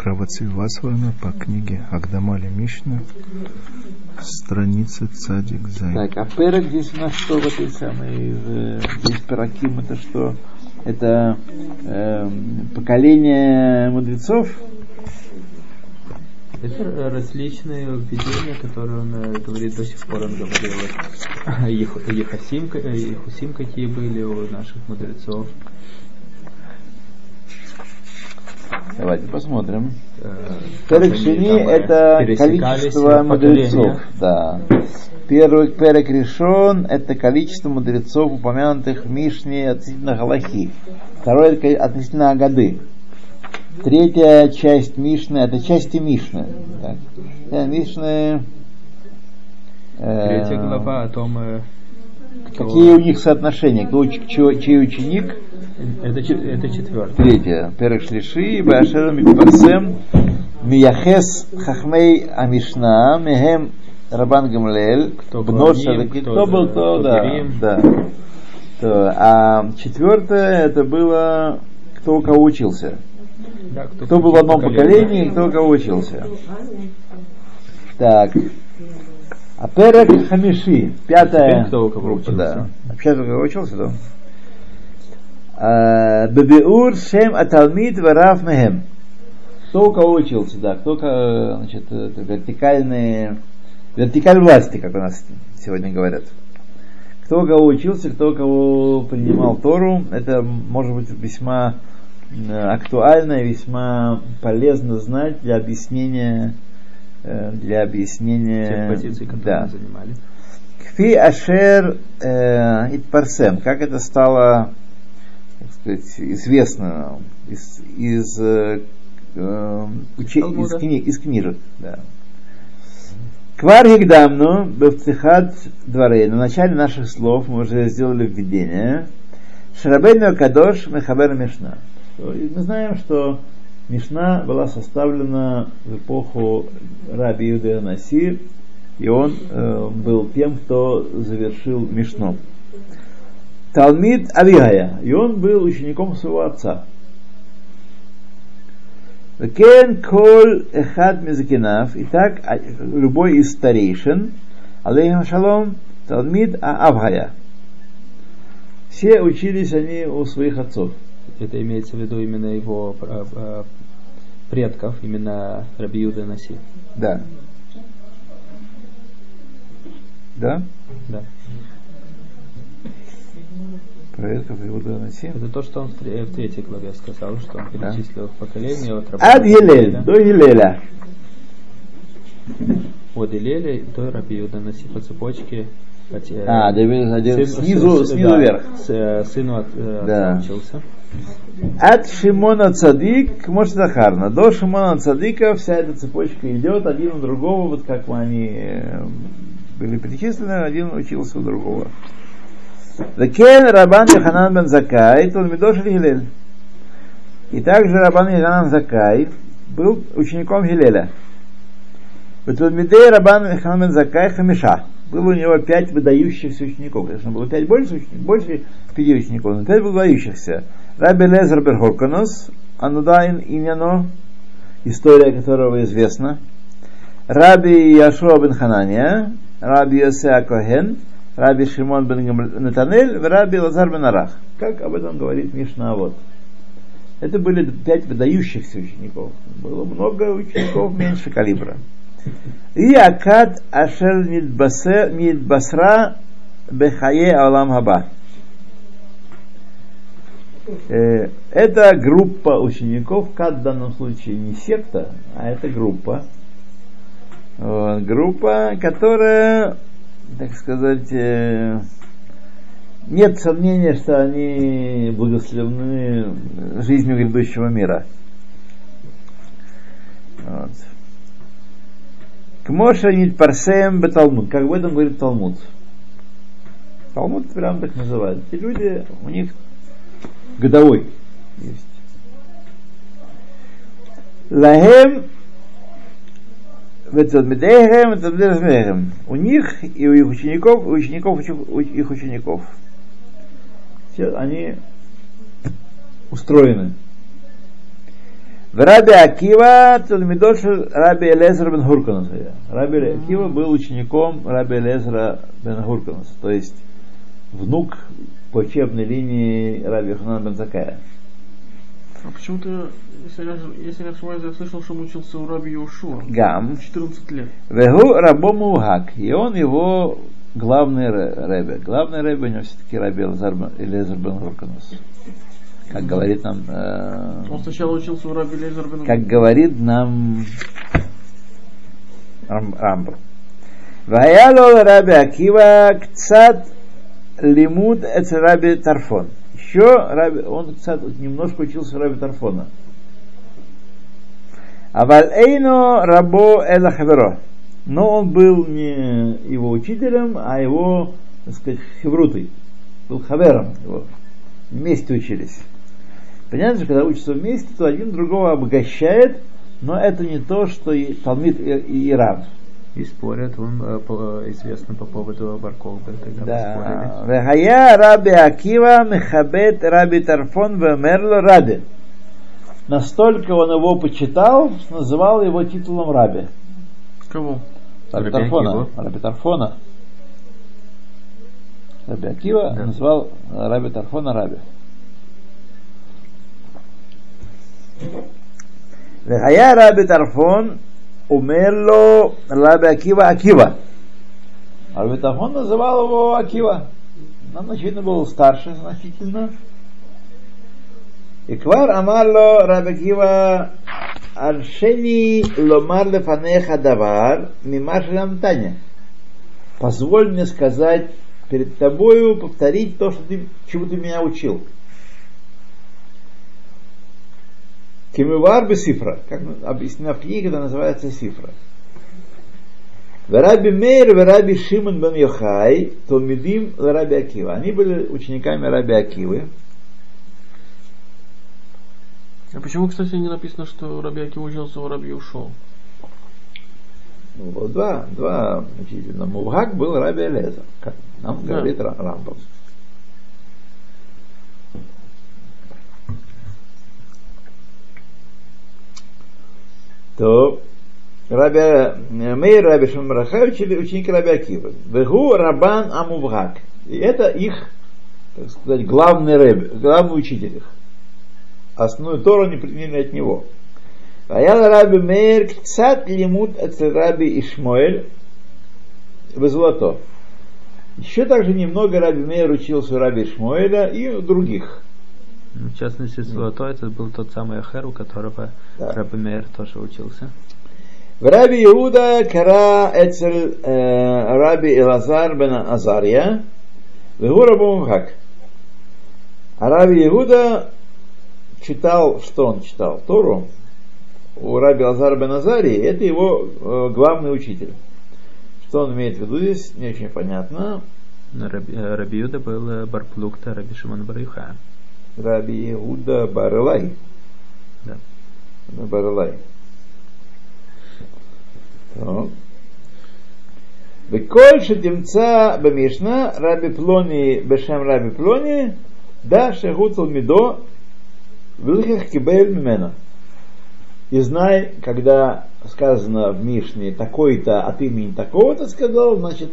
Кравацивасвана по книге Агдамали Мишна, страница Цадик Зай. Так, а перек здесь у нас что в этой самой, э, здесь Параким это что? Это э, поколение мудрецов? Это различные введения, которые он э, говорит до сих пор, он говорил, Ехасим, Ехусим какие были у наших мудрецов. Давайте посмотрим. Перек Шини это количество мудрецов. Да. Первый перек решен это количество мудрецов, упомянутых в Мишне относительно Галахи. Второй относительно Агады. Третья часть Мишны это части Мишны. Так. Мишны э, Третья глава о том, э, кто... какие у них соотношения, кто, чей ученик, это, это четвертое. Третье. Перек Шлиши, Башер Митпарсем, Мияхес Хахмей Амишна, Мехем Рабан Гамлель, кто, был, кто, да, да. То, а четвертое, это было, кто у кого учился. Да, кто, кто был в одном поколении, кто у кого учился. Так. А Перек Хамиши, пятая учился. Да. А пятая у кого учился, да? Бебиур Шем Аталмид Вараф Мехем. Кто у кого учился, да, кто значит, вертикальные, вертикаль власти, как у нас сегодня говорят. Кто у кого учился, кто у кого принимал Тору, это может быть весьма актуально и весьма полезно знать для объяснения для объяснения Тех позиций, которые да. мы занимали. Кфи Ашер э, Итпарсем, как это стало сказать, известно из, из, э, учи, из, книг, из книжек. Да. Квар Гигдамну Бевцехат Дворей. На начале наших слов мы уже сделали введение. Шарабейну Кадош Мехабер Мишна. Мы знаем, что Мишна была составлена в эпоху Раби Юда Наси, и он э, был тем, кто завершил Мишну. Талмид Авигая, и он был учеником своего отца. Кен кол эхад мизакинав, и так а, любой из старейшин, алейхим шалом, Талмид Авгая. Все учились они у своих отцов. Это имеется в виду именно его э, предков, именно Раби Юда Наси. Да. Да? Да. Предков Иуда Наси. Это то, что он в, тре- в третьей главе сказал, что он Да. перечислил их поколение от Ад Елель, до Елеля. от Илеля до Раби Юда Наси по цепочке. А, да, один сын- снизу, сын- снизу да, вверх. с- э, сыну от, э, Да. отца учился. От Шимона Цадик к Моше Захарна. До Шимона Цадика вся эта цепочка идет один у другого, вот как они э, были перечислены, один учился у другого. Векен Рабан Йоханан бен Закай, Талмидош Гилель. И также Рабан Йоханан Закай был учеником Гилеля. Талмидей Рабан Йоханан бен Закай Хамиша. Было у него пять выдающихся учеников. Конечно, было пять больше, больше пяти учеников, но пять выдающихся. Раби Лезер Берхорканос, Анудайн Иняно, история которого известна. Раби Яшуа бен Ханания, Раби Йосеа Коген, Раби Шимон бен Натанель, Раби Лазар бен Арах. Как об этом говорит Мишна вот. Это были пять выдающихся учеников. Было много учеников меньше калибра. И Акад Ашер Мидбасра Бехае Алам Хаба. Э, Это группа учеников, как в данном случае не секта, а это группа. Вот, группа, которая, так сказать, э, нет сомнения, что они благословлены жизнью грядущего мира. Вот. Кмоша Нитпарсем Беталмуд, как в этом говорит Талмуд. Талмуд прям так называют. Эти люди, у них годовой есть. Лахем. У них и у их учеников, и у учеников их учеников. Все они устроены. В Раби Акива Талмидош Раби Элезер бен Хурканус. Раби Акива был учеником Раби Элезера бен Хурканус, то есть внук по учебной линии Раби Ханана бен Закая. А почему-то, если, я- если я ошибаюсь, я слышал, что он учился у Раби Йошуа. Гам. 14 лет. Вегу Рабому Гак. И он его главный рэбе. Главный рэбе у него все-таки Раби Элазар бен- Хурканус. Как говорит нам э, Он сначала учился у Раби Лезер бен как говорит нам Рам- Рамбам. Ваяло Раби Акива кцат лимуд эц Раби Тарфон. Еще Раби, он немножко учился Раби Тарфона. Аваль эйно рабо эла хаверо. Но он был не его учителем, а его, так сказать, хеврутой. Был хавером его. Вместе учились. Понятно, что когда учатся вместе, то один другого обогащает, но это не то, что и Талмит и, и Иран и спорят, он э, известно по поводу Барколбы, когда да. Вехая Раби Акива Мехабет Раби Тарфон Вемерло Раби. Настолько он его почитал, называл его титулом Раби. Кого? Раби Тарфона. Раби Тарфона. Раби Акива да. назвал Раби Тарфона Раби. Вехая Раби Тарфон אומר לו רבי עקיבא עקיבא. Раби Тарфон называл его Акива. Он, очевидно, был старше значительно. И квар амарло Раби Акива Аршени ломар лефанеха давар мимаш ламтаня. Позволь мне сказать перед тобою, повторить то, что ты, чему ты меня учил. Кемивар бы сифра, как объяснено в книге, это называется сифра. Раби Мейр и Раби Шимон бен Йохай, Томидим Раби Акива. Они были учениками Раби Акивы. А почему, кстати, не написано, что Раби Акива учился у Раби Йошуа? Ну, вот два, два учителя. Но Мувхак был Раби Элеза, как нам Да. говорит Ра- Рамбам. То Раби Мейр, Раби Шамраха учили ученики Раби Акива. Вегу Рабан Амувхак. И это их, так сказать, главный рэб, главный учитель их. Основную Тору они приняли от него. Ваял Раби Мейр кцат лимут от Раби Ишмоэль в золото. Еще также немного Раби Мейр учился у Раби Ишмоэля и у других. Ну, В частности, Золотой, это был тот самый Ахер, у которого Да. Раби Мейер тоже учился. В Раби Иуда кара эцель э, Раби Элазар бен Азария, вегу Рабу Мухак. А Раби Иуда читал, что он читал? Тору у Раби Лазара бен Азарии, это его э, главный учитель. Что он имеет в виду здесь, не очень понятно. Но Раби, э, Раби Юда был Барплукта Раби Шимон Барюха. Раби Иуда Барлай. Да. Барлай. Веколь шедемца бамишна раби плони бешем раби плони да шехуцал мидо влихах кибель мимена. И знай, когда сказано в Мишне такой-то от имени такого-то сказал, значит,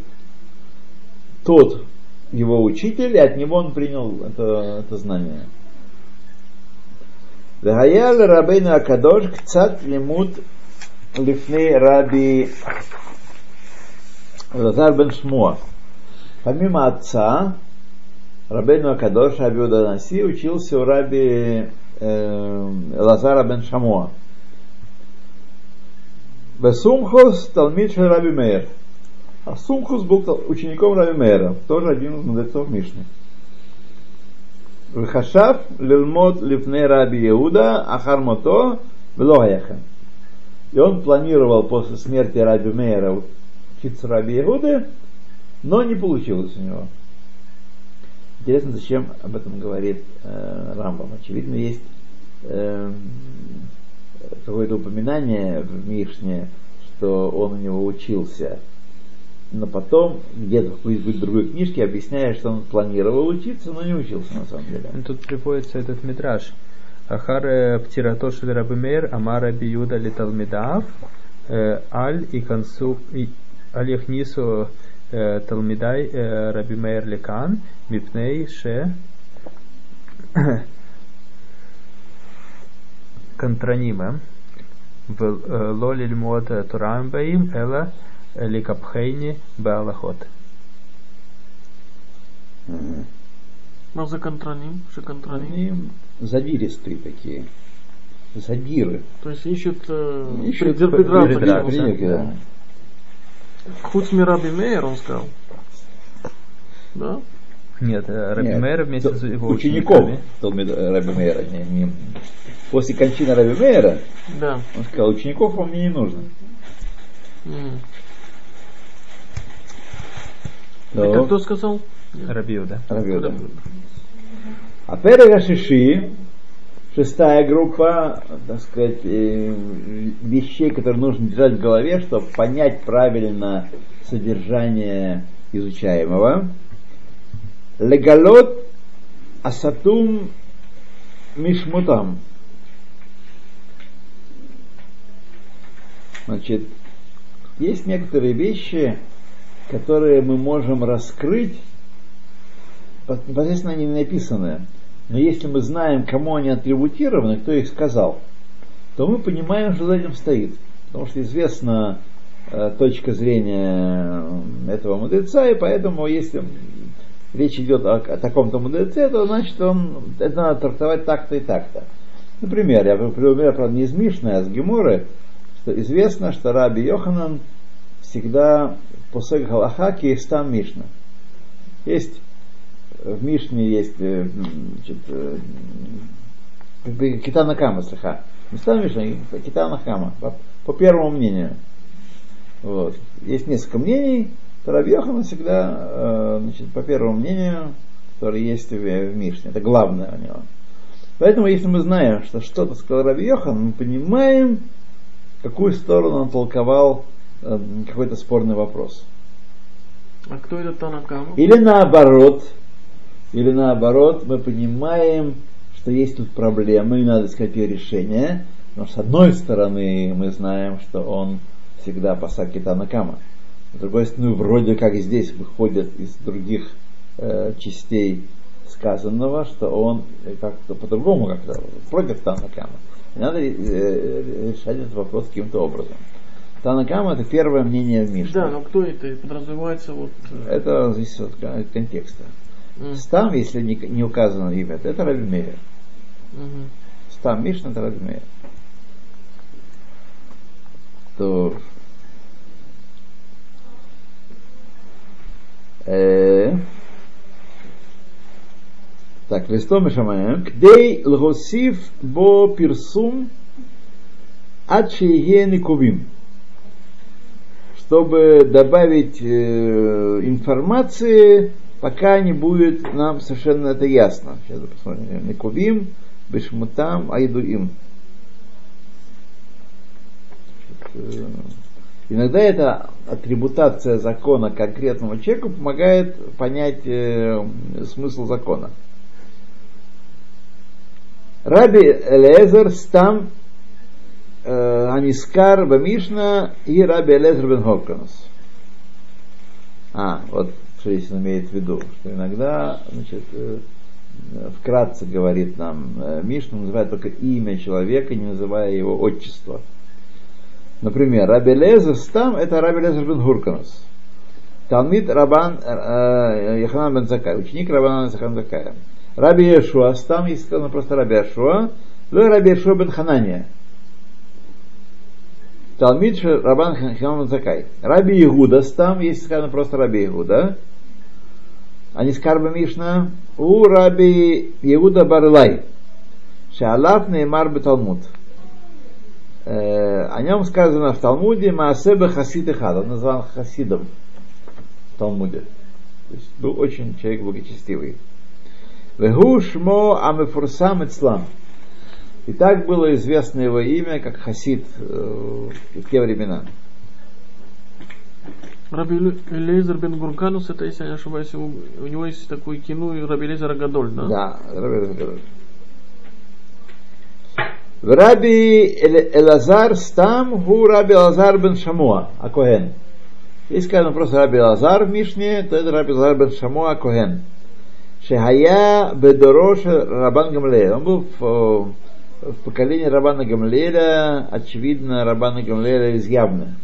тот, его учитель, и от него он принял это, это знание. Вегаял Рабейну Акадош кцат лимут лифней Раби Лазар бен Шмуа. Помимо отца, Рабейну Акадош Раби Уданаси учился у Раби э, Лазара бен Шамуа. Бесумхос Талмит Раби Мейер. А Сумхус был учеником Рави Мейра, тоже один из мудрецов Мишны. Хашав лельмот лифней Раби Иуда ахармото влояха. И он планировал после смерти Раби Мейра учиться Раби Иуды, но не получилось у него. Интересно, зачем об этом говорит э, Рамбам. Очевидно, есть э, какое-то упоминание в Мишне, что он у него учился – но потом где-то в какой-нибудь другой книжке объясняет, что он планировал учиться, но не учился на самом деле. Ну, тут приводится этот метраж. Ахар Птиратош Рабимер, Амара Биюда Литалмидаав, э, Аль и Консу Аль э, Талмидай э, Рабимер Лекан, Мипней Ше Контранима в Лолиль Муата Турамбаим Эла Ликапхейни Беалахот. Но законтроним, шиконтроним. Завиристые такие. Забиры. То есть ищут, э, ищут предрассудки. Хуцми Раби Мейер, он сказал. Да? Нет, э, Раби Нет. Мейер вместе с его учеником. учениками. Раби Мейера. Не, не. После кончины Раби Мейера да. он сказал, учеников вам мне не нужно. Mm. То- Так, а кто сказал? Раби Юда. Раби Юда. А Перега Шиши, шестая группа, так сказать, э, вещей, которые нужно держать в голове, чтобы понять правильно содержание изучаемого. Легалот асатум мишмутам. Значит, есть некоторые вещи, которые мы можем раскрыть, непосредственно они не написаны, но если мы знаем, кому они атрибутированы, кто их сказал, то мы понимаем, что за этим стоит. Потому что известна э, точка зрения э, этого мудреца, и поэтому если речь идет о, о таком-то мудреце, то значит он, это надо трактовать так-то и так-то. Например, я приведу пример, правда, не из Мишны, а с Геморы, что известно, что Раби Йоханан всегда после Галаха Киевстан Мишна. Есть э, в Мишне есть э, значит, э, Китана Кама, слыха. Не стал Мишна, Китана Кама, по, по первому мнению. Вот. Есть несколько мнений, Йоханан всегда, значит, по первому мнению, которое есть в, в Мишне, это главное у него. Поэтому, если мы знаем, что что-то сказал Раби Йохан, мы понимаем, какую сторону он толковал какой-то спорный вопрос. А кто это Танакама? Или наоборот, или наоборот, мы понимаем, что есть тут проблемы, и надо искать ее решение. Но с одной стороны, мы знаем, что он всегда пасак Китанакама. С другой стороны, вроде как здесь выходит из других э, частей сказанного, что он э, как-то по-другому как-то против Танакама. И надо э, э, решать этот вопрос каким-то образом. Танакама это первое мнение в Мишне. Да, но кто это? Подразумевается вот... э, Это зависит от кон- контекста. м, Стам, если не, не указано имя, это Раби Мейер. мгм. Стам Мишна это Раби Мейер. То э, так, листом Мишамаем. Кдей лгосив бо пирсум ад шейге никувим. Чтобы добавить э, информации, пока не будет нам совершенно это ясно. Сейчас посмотрим. Никувим, бешмутам, айдуим. Э, Иногда эта атрибутация закона конкретному человеку помогает понять э, смысл закона. Раби Элезер стам э, Анискар Бамишна и Раби Элезер бен Хокканс. А, вот что имеет в виду, что иногда, значит, э, вкратце говорит нам э, Мишна, называет только имя человека, не называя его отчество. Например, Раби Лезер Стам это Раби Лезер бен Хурканус. Талмит Рабан э, Яханан бен Закай, ученик Рабана Яхан Закая. Раби Ешуа Стам, если сказано просто Раби Ешуа, Ло Раби Ешуа бен Ханания. Талмит Ш- Рабан Яханан бен Закай. Раби Игуда Стам, если сказано просто Раби Игуда. А не скарба Мишна. У Раби Игуда Барлай. Шалав Неймар Беталмуд. Э, о нем сказано в Талмуде Маасеба Хасид Ихад. Он назван Хасидом в Талмуде. То есть был очень человек благочестивый. Вегу Шмо Амефурсам Ицлам. И так было известно его имя, как Хасид э, в те времена. Раби Ле- Элейзер бен Гурканус, это, если я не ошибаюсь, у, у него есть такой кино Раби Элейзер Гадоль, да? Да, Раби. В Раби Элазар Стам Гу Раби Элазар бен Шамуа Акоген. Если сказано просто Раби Элазар в Мишне, то это Раби Элазар бен Шамуа Акоген. Шехая Бедорош Рабан Гамлея. Он был в, в поколении Рабана Гамлеля, очевидно, Рабана Гамлеля из Явны.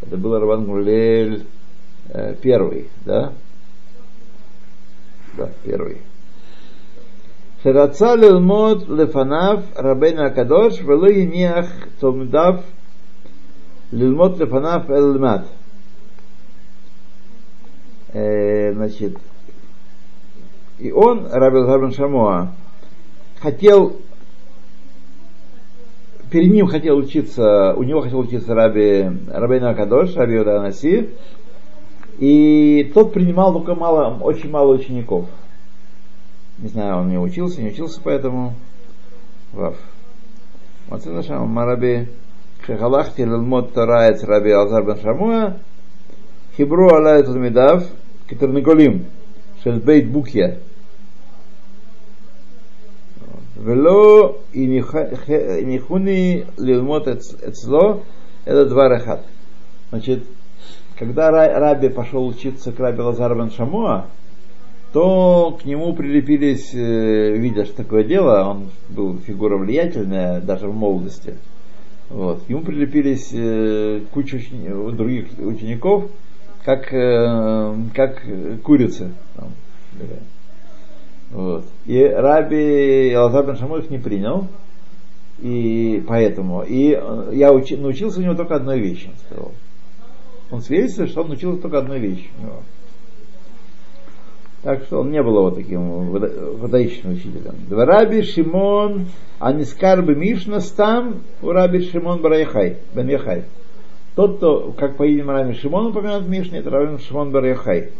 Это был Рабан Гамлель э, первый, да? Да, первый. שרצה ללמוד לפניו רבנו הקדוש ולא הניח תלמידיו ללמוד לפניו אלא למד. Э, Значит, и он, Раби Лазар Шамоа, хотел, перед ним хотел учиться, у него хотел учиться Раби, Рабейна Акадош, Раби Йода Анаси, и тот принимал только мало, очень мало учеников. Не знаю, он не учился, не учился, поэтому Вав. Вот это шам Мараби Шехалахти Лилмот Тараец Раби Алзар бен Шамуа Хибру Алай Талмидав Китерниколим Шел Бейт Букья Вело и Нихуни Лилмот Эцло это два рахат. Значит, когда Раби пошел учиться к Раби Лазар бен Шамуа, то к нему прилепились, э, видя, что такое дело, он был фигура влиятельная даже в молодости. Вот. К нему прилепились э, куча учени- других учеников, как, э, как курицы. Там. Вот. И Раби Лазар бен Шамуа их не принял, и поэтому. И э, я учи, научился у него только одной вещи, он сказал. Он свидетельствует, что он научился только одной вещи у него. Так что он не был вот таким выда- выдающим учителем. Раби Шимон Анискар Мишна стам у Раби Шимон Бараяхай, Бен Яхай. Тот, кто, как по имени Раби Шимон упомянут в Мишне, это Раби Шимон Бараяхай.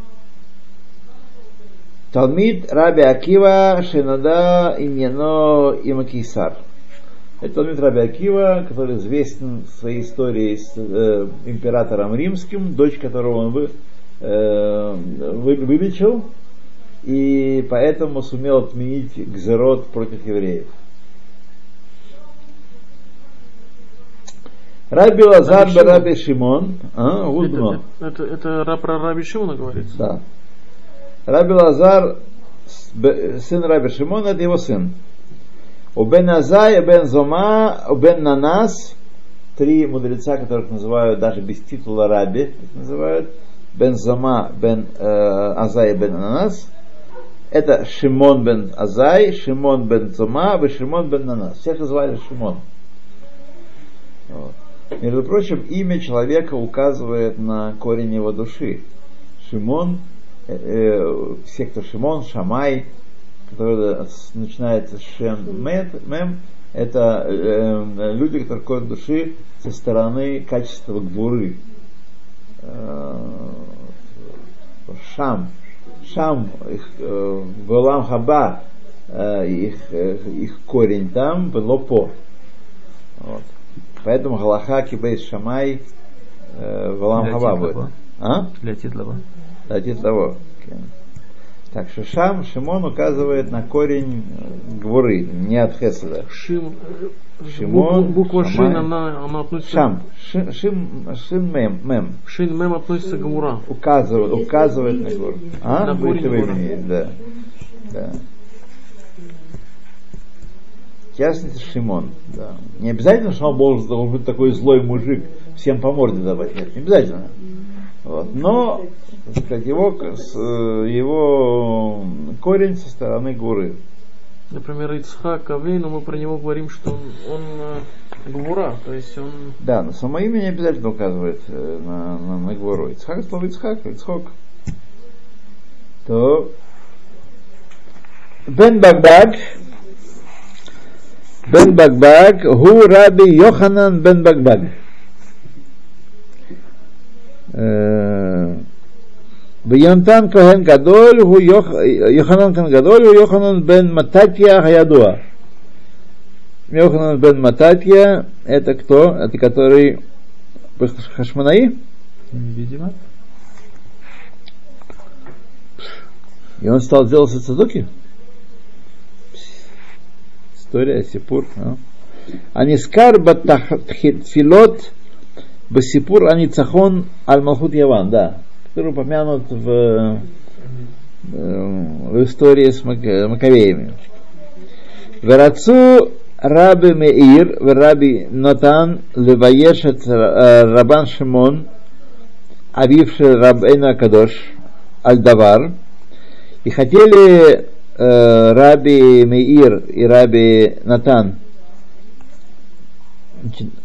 Талмид Раби Акива Шинада Иньяно Имакисар. Это Талмид Раби Акива, который известен своей историей с э, императором римским, дочь которого он вы, э, вы- вылечил, и поэтому сумел отменить гзерот против евреев. Раби Лазар Раби Шимон. А. Это, это, это ра- про Раби Шимона говорится? Да. Раби Лазар, сын Раби Шимона, это его сын. У Бен Азай, Бен Зома, у Бен Нанас, три мудреца, которых называют даже без титула Раби, их называют, Бен Зома, Бен э, Азай, Бен Нанас. Это Шимон бен Азай, Шимон бен Зома, и Шимон бен Нанас. Всех называли Шимон. Вот. Между прочим, имя человека указывает на корень его души. Шимон, э, э, сектор Шимон, Шамай, который с- начинается с Шем Мем, это э, э, люди, которые корень души со стороны качества гвуры. Э, Шам, Шам, их, э, Голам Хаба, э, их, э, их корень там, было по. Вот. Поэтому Галаха Кибейс Шамай э, Валам Для Хаба будет. А? Для титла. Типа того. Так что Шам, Шимон указывает на корень э, гворы, не от Хеседа. Шим, Шимон, буква, Шамай. Шин, она, она относится... Шам, Ши- Шим, Шин мем, мем. Шин Мем относится к Гмура. Указывает, указывает на гвору. А? На Будет имени, да. да. Частности, Шимон. Да. Не обязательно, что он должен, должен быть такой злой мужик, всем по морде давать. Нет, не обязательно. Вот. Но, сказать, его, с- его корень со стороны горы. Например, Ицхак Авейну, мы про него говорим, что он, э, Гмура, то есть он... Да, но само имя не обязательно указывает э, на, на, на гору. Ицхак слово Ицхак, Ицхок. То Бен Багбаг Бен Багбаг Ху Раби Йоханан Бен Багбаг ויונתן כהן גדול הוא יוח- יוחנן כהן גדול הוא יוחנן בן מתתיה הידוע. Йоханан бен Мататья, это кто? Это который Хашманаи? Видимо. И он стал делать цадоки? История, Сипур. а. Анискар Батфилот Басипур Аницахон Аль-Малхут Яван, да, который упомянут в, э, в истории с Мак- Маковеями. Верацу Раби Меир, Раби Натан, Леваешет э, Рабан Шимон, Авивши Рабейна Кадош, Альдавар, и хотели э, Раби Меир и Раби Натан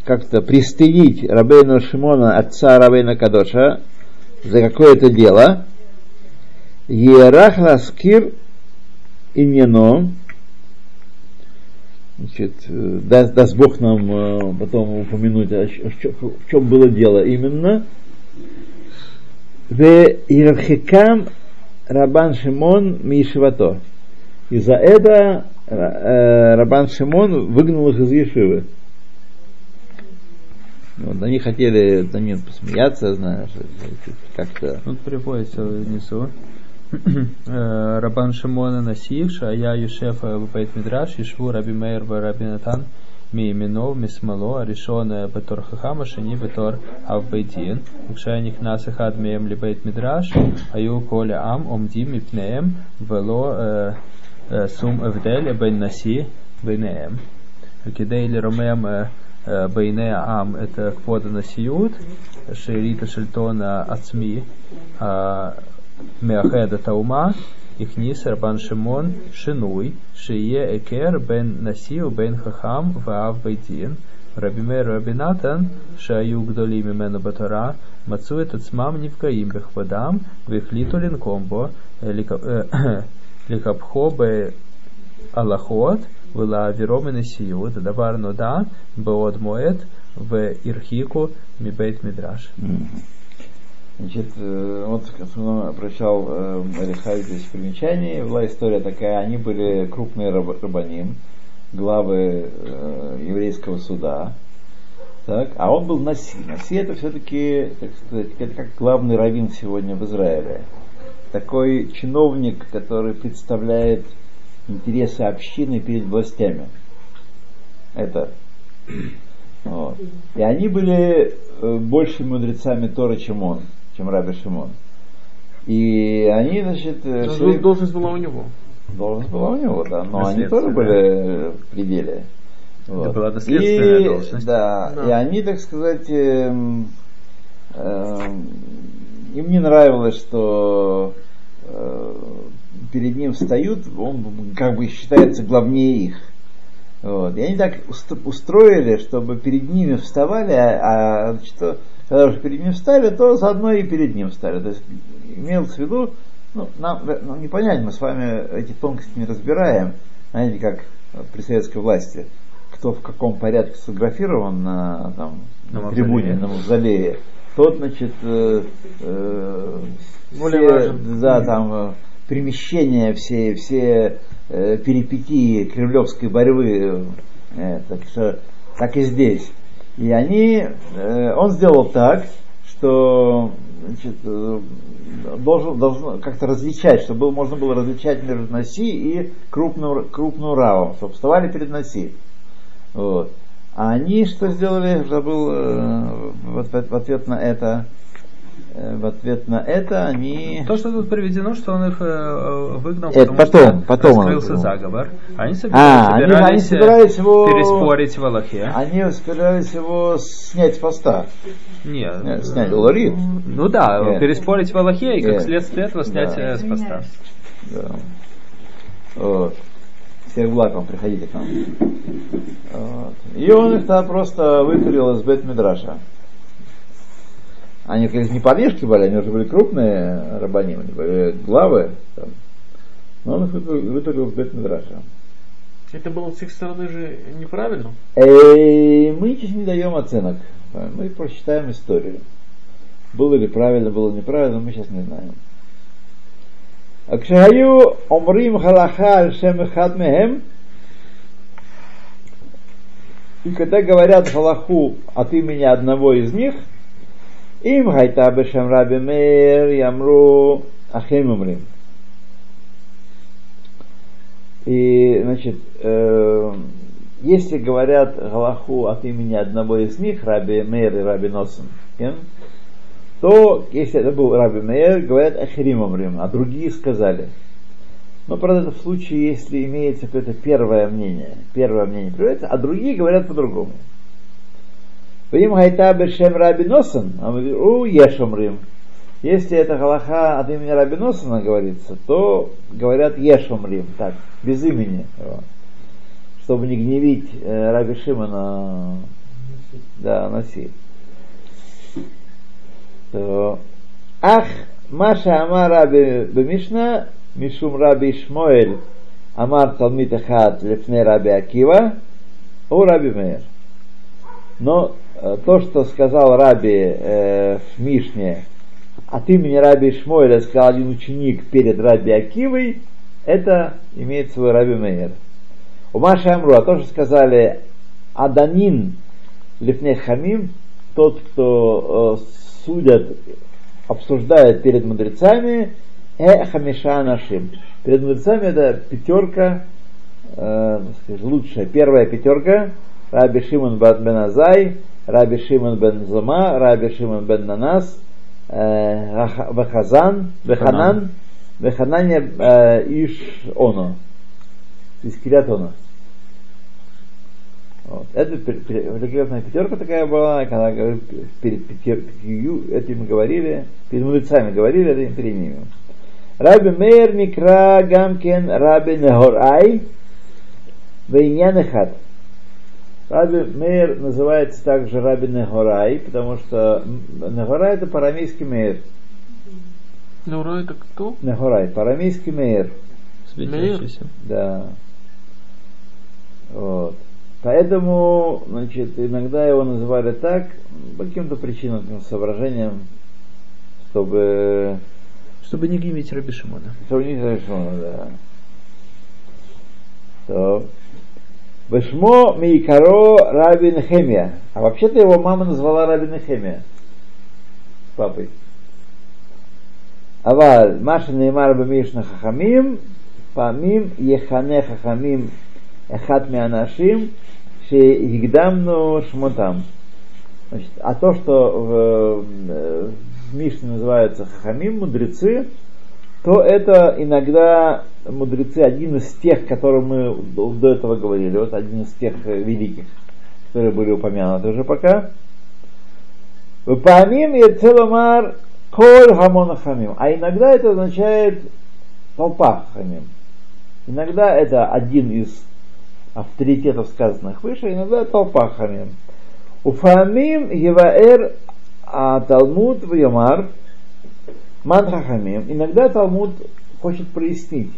как-то пристыдить Рабейна Шимона, отца Рабейна Кадоша, за какое-то дело, Ерах Ласкир Иньяно, значит, э, даст, даст Бог нам э, потом упомянуть, ч- в чем было дело именно. В Ирхикам Рабан Шимон Мишевато. И за это э, Рабан Шимон выгнал их из Ешивы. Вот, они хотели на ним посмеяться, знаешь, как-то. Тут приводится внизу. Э, Рабан Шимона Насив, Шая Юшефа Бейт Мидраш, Ишву Раби Мейр Раби Натан, Миимино, Мисмало, Аришона Бетор Хахама, Шани Бетор Авбейдин, Укшая Никнас Эхад Меем Либейт Мидраш, Аю Коля Ам, Омдим Мипнеем, Вело э, э, Сум Эвдель Бен Наси Бейнеем. Кидей э, э, Бейне Ам это Квода Насиют, Шерита Шельтона Ацми, а Меахеда Таума, Ихнис Рабан Шимон Шинуй, Шие Экер Бен Насиу Бен Хахам Ваав Бейдин, Рабимер Рабинатан, Шаю Гдоли Мимену Батора, Мацует Ацмам Нивкаим Бехвадам, Вихлиту Линкомбо, Ликапхо Бе Аллахот, Вила Виромен Сиют, Давар Нода, Беод Моет, В Ирхику Мибейт Мидраш. Значит, э, вот он обращал э, здесь в примечании, была история такая, они были крупные раб- рабаним, главы э, еврейского суда, так, а он был Наси. Наси это все-таки, так сказать, это как главный раввин сегодня в Израиле. Такой чиновник, который представляет интересы общины перед властями. Это. Вот. И они были э, больше мудрецами Торы, чем он, чем Раби Шимон. И они, значит, э, время- Должность была у него. Должность была у него, да, но они тоже были в пределе. Вот. была наследственная и, должность. Да, Да. и они, так сказать, эм, эм, им не нравилось, что э, перед ним встают, он как бы считается главнее их. Вот. И они так уст- устроили, чтобы перед ними вставали, а, а что, когда уже перед ним встали, то заодно и перед ним встали. То есть имелось в виду, ну, нам, нам не понять, мы с вами эти тонкости не разбираем, знаете, как при советской власти, кто в каком порядке сфотографирован на, там, На на трибуне, на мавзолее, тот, значит, э, э, Более все, важен. да, там, э, перемещения, все, все э, перипетии кремлевской борьбы, э, так что так и здесь. И они, э, он сделал так, что значит, э, должен, должен как-то различать, чтобы было, можно было различать между Наси и крупную, крупную Равом, чтобы вставали перед Наси. Вот. А они что сделали, забыл э, в, ответ, в ответ на это, в ответ на это они... То, что тут приведено, что он их э, выгнал, Это потому потом, что потом он раскрылся выгнал. заговор. Они собирались, А, они- они собирались, э, собирались его- переспорить в Аллахе. Они собирались его снять с поста. Нет. Нет, снять Лорит. Ну да, Нет. переспорить в Аллахе и как Нет. следствие этого снять Да. э, с поста. Да. Вот. Всех благ вам, приходите к нам. Вот. И он их тогда просто вытурил из Бет Мидраша. Они, конечно, не повешки, были, они уже были крупные рабанимы, главы. Там. Но он их вытурил в бет Медраша. Это было с их стороны же неправильно? Э, мы сейчас не даем оценок. Мы прочитаем историю. Было ли правильно, было неправильно, мы сейчас не знаем. Акшагаю омрим халаха аль-шем. И когда говорят халаху от имени одного из них – раби мейр ямру ахем умрим. И, значит, э, если говорят Галаху от имени одного из них, Раби Мейр и Раби Носен, то, если это был Раби Мейер, говорят Ахирим Амрим, а другие сказали. Но, правда, это в случае, если имеется какое-то первое мнение. Первое мнение приводится, а другие говорят по-другому. Им хайта бешем Раби Носен, а у Ешамрим. Если это Галаха от имени Раби Носена говорится, то говорят Ешамрим, так, без имени. Чтобы не гневить э, Раби Шимона, да, носи. Ах, Маша Амара Бемишна, Мишум Раби Шмоэль, Амар Талмит Ахат Лепне Раби Акива, у Раби Мейер. Но то, что сказал Раби э, в Мишне, от имени Раби Шмойля сказал один ученик перед Раби Акивой, это имеет свой Раби Мейер. У Маши Амру, а то, что сказали Аданин Лифне Хамим, тот, кто э, судят, обсуждают перед мудрецами, э хамиша нашим. Перед мудрецами это пятерка, э, лучшая, первая пятерка, Раби Шимон бен Азай, Раби Шимон бен Зума, Раби Шимон бен Нанас, э, Вахазан, Ваханан, Ваханане э, Иш Оно, из Кириатона. Вот. Это великолепная пятерка такая была, когда перед пятью, этим мы говорили, перед мудрецами говорили, это перед ними. Раби Мейер Микра Гамкен Раби Нехорай Вейнянехат. Раби Мейер называется также Раби Нехорай, потому что Нехорай это парамейский Мейер. Нехорай это кто? Нехорай, парамейский Мейер. Светящийся. Да. Вот. Поэтому, значит, иногда его называли так, по каким-то причинам, соображениям, чтобы... Чтобы не гневить Раби Шимона. Чтобы не гневить Шимона, да. То. Бешмо Мейкаро Раби Нехемия. А вообще-то его мама назвала Раби Нехемия. Папой. Аваль, Маша Неймар Бамишна Хахамим, Памим Ехане Хахамим Эхат Мианашим, Шеигдамну Шмотам. Значит, а то, что в, в Мишне называется Хахамим, мудрецы, то это иногда мудрецы, один из тех, которые мы до этого говорили, вот один из тех великих, которые были упомянуты уже пока. Памим и целомар коль хамон хамим. А иногда это означает толпа хамим. Иногда это один из авторитетов, сказанных выше, иногда толпа хамим. Уфамим Еваэр а Талмуд в Ямар Ман Хахамим. Иногда Талмуд хочет прояснить,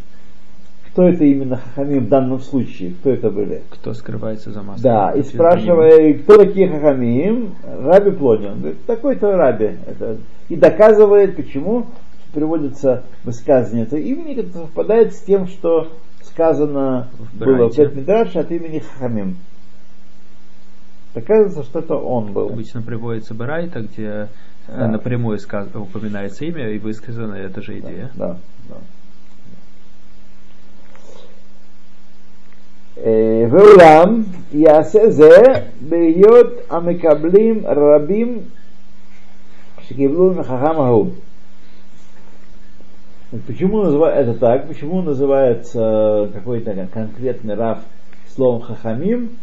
кто это именно Хахамим в данном случае, кто это были. Кто скрывается за маской. Да, и спрашивая, кто такие Хахамим, Раби Плони. Он говорит, такой-то Раби. Это, и доказывает, почему приводится высказывание этого имени, которое совпадает с тем, что сказано в было в Бет от имени Хахамим. Оказывается, что это он был. Обычно приводится Барайта, где да. напрямую сказ... упоминается имя и высказана эта же идея. Да, да. ואולם יעשה זה בהיות המקבלים רבים שקיבלו מחכם ההוא. Почему называется это так? Почему называется какой-то конкретный раф словом хахамим?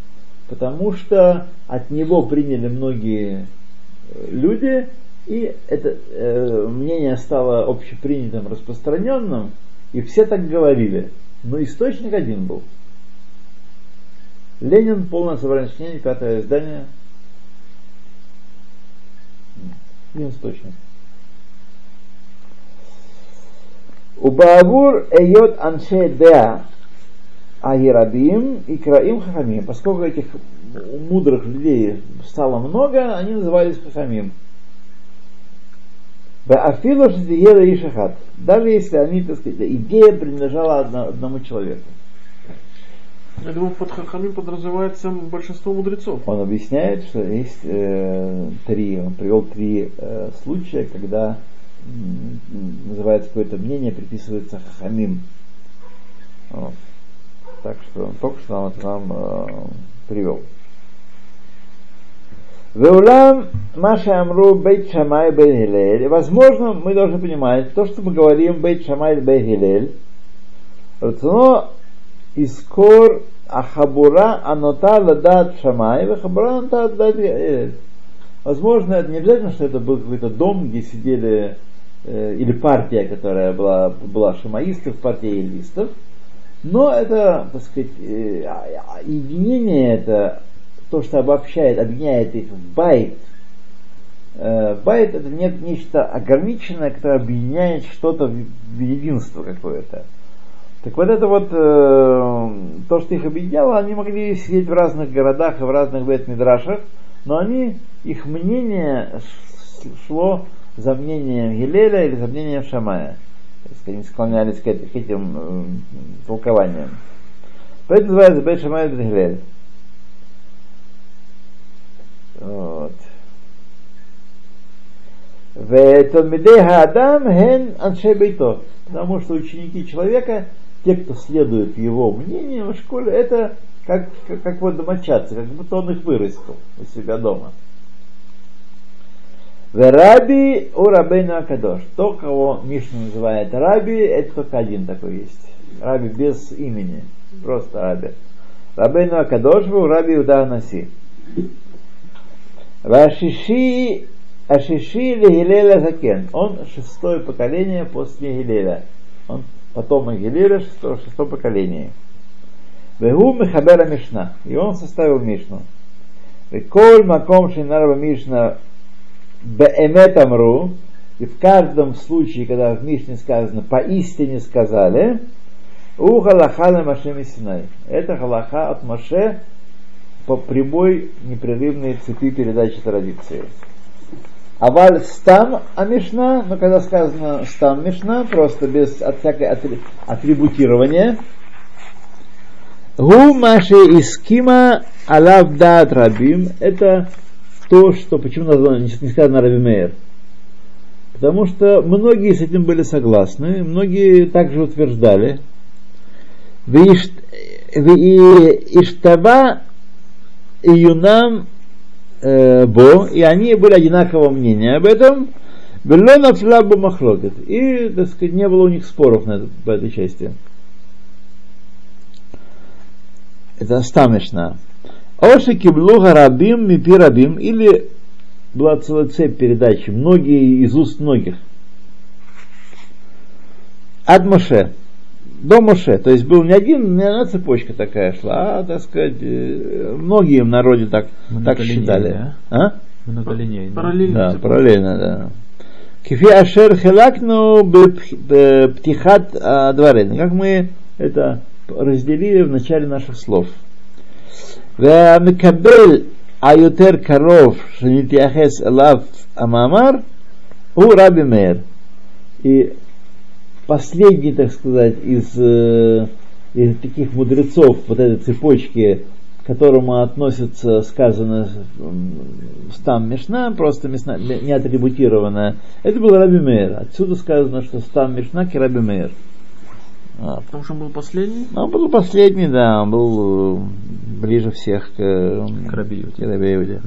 Потому что от него приняли многие э, люди, и это э, мнение стало общепринятым, распространенным, и все так говорили. Но источник один был. Ленин, полное собрание пятое издание. Один источник. Убавур эйот анше деа Агирабим и Краим Хахамим. Поскольку этих мудрых людей стало много, они назывались Хахамим. Афилу Шдиера и Шахат. Даже если они, так сказать, идея принадлежала одному человеку. Я думаю, под Хахамим подразумевается большинство мудрецов. Он объясняет, что есть э, три, он привел три э, случая, когда называется какое-то мнение, приписывается Хахамим. Вот. Так что он только что нам это нам э, привел. Веулам Маша Амру Бейт Шамай Бейт Гилель. Возможно, мы должны понимать, то, что мы говорим Бейт Шамай Бейт Гилель, Рацуно Искор Ахабура Анота Ладат Шамай, Хабура Анота Ладат Гилель. Возможно, это не обязательно, что это был какой-то дом, где сидели э, или партия, которая была, была шамаистов, партия елистов, но это, так сказать, э, а, а, единение это то, что обобщает, объединяет их в байт. Э, байт это не, нечто ограниченное, которое объединяет что-то в, единство какое-то. Так вот это вот, э, то, что их объединяло, они могли сидеть в разных городах и в разных бет-мидрашах, но они, их мнение шло за мнением Гилеля или за мнением Шамая. То есть они склонялись к, этим э, толкованиям. Поэтому называется Бет Шамай Бет Гилель. Вот. Веталмидей Адам хен аншей бейто. Потому что ученики человека, те, кто следует его мнению в школе, это как, как, как вот домочадцы, как будто он их вырастил у себя дома. Раби у Рабейну Акадош. То, кого Мишна называет Раби, это только один такой есть. Раби без имени. Просто Раби. Рабейну Акадош у Раби Удар Наси. Вашиши Ашиши Легилеля Закен. Он шестое поколение после Гилеля. Он потомок Гилеля, шестое, шестое поколение. Вегу Мехабера Мишна. И он составил Мишну. Веколь Маком Шинарва Мишна Беэмет и в каждом случае, когда в Мишне сказано поистине сказали, у Галаха Маше Синай. Это Галаха от Маше по прямой непрерывной цепи передачи традиции. Аваль стам амишна, но когда сказано стам мишна, просто без от всякой атрибутирования, Гу маши искима алав дат рабим, это то, что почему названо, не сказано Раби Мейер. Потому что многие с этим были согласны, многие также утверждали. Юнам э, Бо, и они были одинакового мнения об этом. Белона флабу махлокет. И, так сказать, не было у них споров на, по этой части. Это стамешна. Оши киблу гарабим мипи рабим, или была целая цепь передачи, многие из уст многих. Ад Моше, до Моше, то есть был не один, не одна цепочка такая шла, а, так сказать, э, многие в народе так, так считали. Да? А? Многолинейно. Параллельно. Да, цепочка. параллельно, да. Кифи ашер хелакну птихат дворен. Как мы это разделили в начале наших слов. Микабель аютер каров шнитиахес лав амамар у раби мэр. И последний, так сказать, из, из таких мудрецов вот этой цепочки, к которому относится сказано стам Мишна, просто Мишна не атрибутированная, это был Раби Мейер. Отсюда сказано, что стам Мишна к Раби Мейер. А. Потому что он был последний? Он был последний, да, он был ближе всех к, к Рабиуде.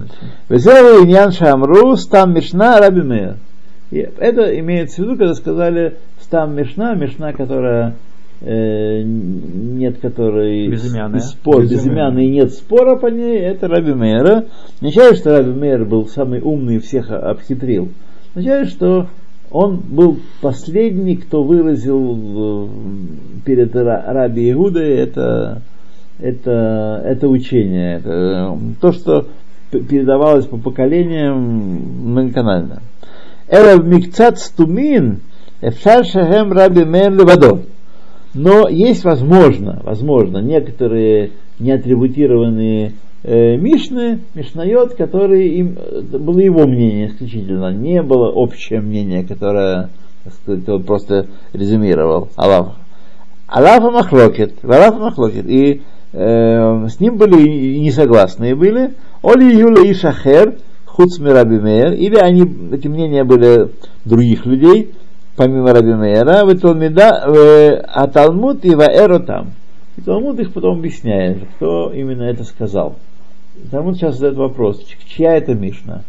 Везеру Иньян Шамру, Стам Мишна, Раби Мейер. И это имеется в виду, когда сказали Стам Мишна, Мишна, которая э, нет которой безымянная. спор, безымянный, нет спора по ней, это Раби Мейера. Не означает, что Раби Мейер был самый умный и всех обхитрил. Означает, что он был последний, кто выразил перед Раби Иудой это, это, это учение, это, то, что передавалось по поколениям многоканально. Эра микцат стумин, эфшар шахем раби мейр левадо. Но есть возможно, возможно, некоторые неатрибутированные э, Мишны, Мишнайот, который им, было его мнение исключительно, не было общее мнение, которое так сказать, он просто резюмировал. Аллах. Аллафа Махлокет, Аллафа Махлокет. И э, с ним были и несогласные были. Оли Юла и Шахер, Хуцми Раби Мейер, или они, эти мнения были других людей, помимо Раби Мейера, в Талмида, а Талмуд и Ваэру там. И Талмуд их потом объясняет, кто именно это сказал. Талмуд сейчас задает вопрос, чья это Мишна?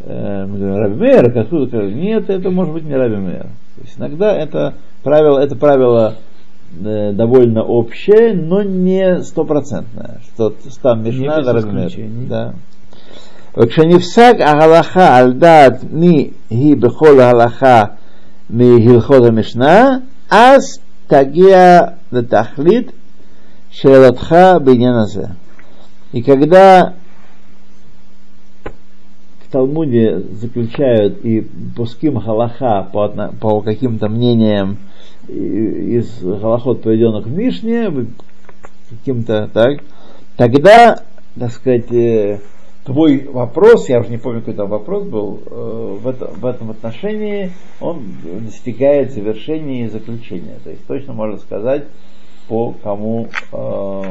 Э, мы говорим, Раби Мейер, откуда? Нет, это может быть не Раби Мейер. То есть иногда это правило, это правило э, довольно общее, но не стопроцентное, что там Мишна без Раби Мейер. исключений. Да. וכשנפסק ההלכה על דעת מי היא בכל ההלכה מהלכות המשנה, אז תגיע לתכלית שאלתך בעניין הזה. И когда в Талмуде заключают и пуским халаха по, отно- по каким-то мнениям и- из халахот, приведенных в Мишне, вы- каким-то так, тогда, так сказать, э, твой вопрос, я уже не помню, какой там вопрос был, э, в, это- в этом отношении он достигает завершения и заключения. То есть точно можно сказать, по кому, э,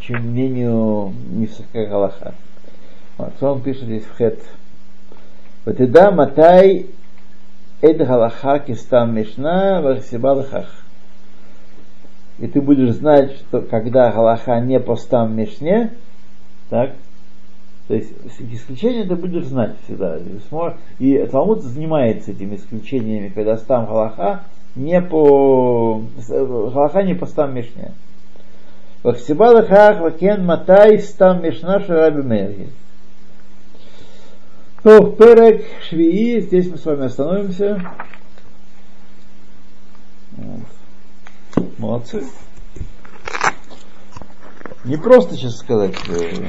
чьему мнению невысокая галаха. Вот, что он пишет здесь в хет. Ватида матай эд галаха кистам мишна вахсиба лахах. И ты будешь знать, что когда галаха не по стам мишне, так, то есть исключения ты будешь знать всегда. И Талмуд занимается этими исключениями, когда стам галаха не по галаха не по стам мишне. Вахсиба лахах вакен матай стам мишна шараби мейр. Ну, Перек Швии, здесь мы с вами остановимся. Вот. Молодцы. Не просто сейчас сказать. э,